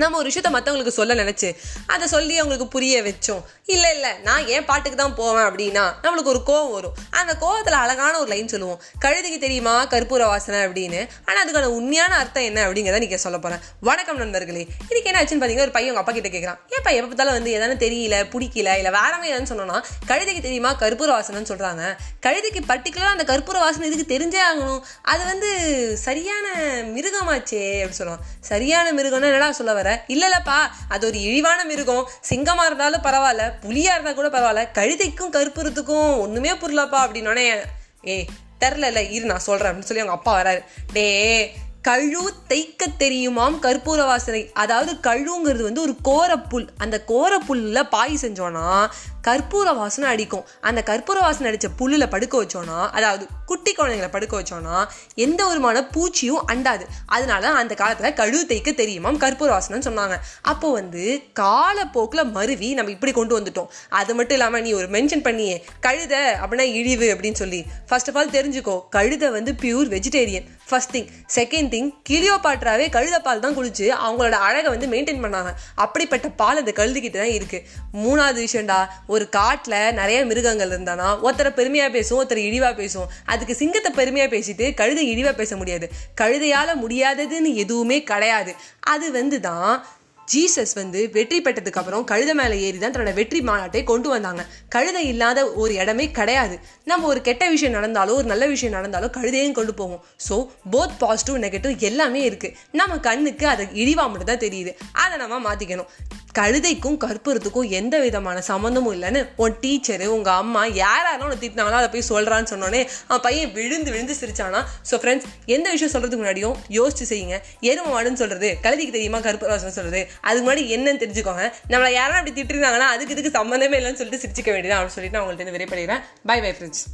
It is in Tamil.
நம்ம ஒரு விஷயத்த மற்றவங்களுக்கு சொல்ல நினச்சி அதை சொல்லி அவங்களுக்கு புரிய வச்சோம். இல்லை இல்லை நான் ஏன் பாட்டுக்கு தான் போவேன் அப்படின்னா நம்மளுக்கு ஒரு கோவம் வரும். அந்த கோவத்தில் அழகான ஒரு லைன் சொல்லுவோம். கழுதிக்கு தெரியுமா கற்பூர வாசனை அப்படின்னு? ஆனால் அதுக்கான உண்மையான அர்த்தம் என்ன அப்படிங்கிறத நீங்கள் சொல்ல போகிறேன் வணக்கம் நண்பர்களே. இதுக்கு என்ன ஆச்சுன்னு பார்த்தீங்கன்னா ஒரு பையன் உங்கள் அப்பா கிட்ட கேட்குறான் ஏன் எப்போ பார்த்தாலும் வந்து எதானு தெரியல பிடிக்கல இல்லை வேற மாதிரி சொன்னோன்னா கழுதைக்கு தெரியுமா கற்பூர வாசனைன்னு சொல்கிறாங்க கழுதைக்கு பர்டிகுலராக அந்த கற்பூர வாசனை இதுக்கு தெரிஞ்சே ஆகணும். அது வந்து சரியான மிருகமாச்சே அப்படின்னு சொல்லுவான். சரியான மிருகம்னா என்னடா சொல்ல வர? இல்லைல்லப்பா அது ஒரு இழிவான மிருகம். சிங்கமாக இருந்தாலும் பரவாயில்ல புலியாக இருந்தால் கூட பரவாயில்ல கழுதைக்கும் கருப்புறத்துக்கும் ஒன்றுமே புரியலப்பா அப்படின்னோடனே ஏய் தெரில இரு நான் சொல்கிறேன் அப்படின்னு சொல்லி அவங்க அப்பா வராரு. டே கழு தைக்க தெரியுமாம் கற்பூர வாசனை. அதாவது கழுங்கிறது வந்து ஒரு கோரப்புல். அந்த கோரப்புல்ல பாய் செஞ்சோன்னா கற்பூர வாசனை அடிக்கும். அந்த கற்பூர வாசனை அடித்த புல்லில் படுக்க வச்சோன்னா அதாவது குட்டி குழந்தைங்களை படுக்க வச்சோன்னா எந்த விதமான பூச்சியும் அண்டாது. அதனால அந்த காலத்தில் கழுவு தேய்க்க தெரியுமாம் கற்பூர வாசனைன்னு சொன்னாங்க. அப்போ வந்து காலப்போக்கில் மருவி நம்ம இப்படி கொண்டு வந்துட்டோம். அது மட்டும் இல்லாமல் நீ ஒரு மென்ஷன் பண்ணியே கழுத அப்படின்னா இழிவு அப்படின்னு சொல்லி. ஃபர்ஸ்ட் ஆஃப் ஆல் தெரிஞ்சுக்கோ கழுதை வந்து pure vegetarian first thing second thing கிளியோ பாட்ராவே கழுத பால் தான் குளிச்சு அவங்களோட அழகை வந்து மெயின்டைன் பண்ணாங்க. அப்படிப்பட்ட பால் அந்த கழுதுகிட்ட தான் இருக்கு. மூணாவது விஷயம்டா ஒரு காட்டில் நிறைய மிருகங்கள் இருந்தானா ஒருத்தரை பெருமையாக பேசும் ஒருத்தர் இழிவாக பேசும் அதுக்கு சிங்கத்தை பெருமையாக பேசிட்டு கழுதை இழிவாக பேச முடியாது. கழுதையால் முடியாததுன்னு எதுவுமே கிடையாது. அது வந்து தான் ஜீசஸ் வந்து வெற்றி பெற்றதுக்கு அப்புறம் மேலே ஏறி தான் தன்னோட வெற்றி மாநாட்டை கொண்டு வந்தாங்க. கழுதை இல்லாத ஒரு இடமே கிடையாது. நம்ம ஒரு கெட்ட விஷயம் நடந்தாலோ ஒரு நல்ல விஷயம் நடந்தாலோ கழுதையும் கொண்டு போவோம். ஸோ போத் பாசிட்டிவ் நெகட்டிவ் எல்லாமே இருக்குது நம்ம கண்ணுக்கு அது இழிவாக மட்டும் தான் தெரியுது. அதை நம்ம மாற்றிக்கணும் கழுதைக்கும் கற்பூரத்துக்கும் எந்த விதமான சம்மந்தமும் இல்லைன்னு உன் டீச்சரு உங்கள் அம்மா யாராலும் உன்னை திட்டினாங்களோ அதை போய் சொல்கிறான்னு சொன்னோன்னே அவன் பையன் விழுந்து விழுந்து சிரிச்சானா? ஸோ ஃப்ரெண்ட்ஸ் எந்த விஷயம் சொல்கிறதுக்கு முன்னாடியும் யோசிச்சு செய்யுங்க. எரும மாடுன்னு சொல்கிறது கழுதிக்கு தெரியுமா கற்பூரவாசனம் சொல்கிறது அதுக்கு முன்னாடி என்னன்னு தெரிஞ்சுக்கோங்க. நம்மளை யாரும் அப்படி திட்டிருந்தாங்கன்னா அதுக்கு இதுக்கு சம்மந்தமே இல்லைன்னு சொல்லிட்டு சிரிச்சிக்க வேண்டியதான் அப்படின்னு சொல்லிட்டு நான் உங்கள்கிட்ட இருந்து விரைப்படுகிறேன் பை பை ஃப்ரெண்ட்ஸ்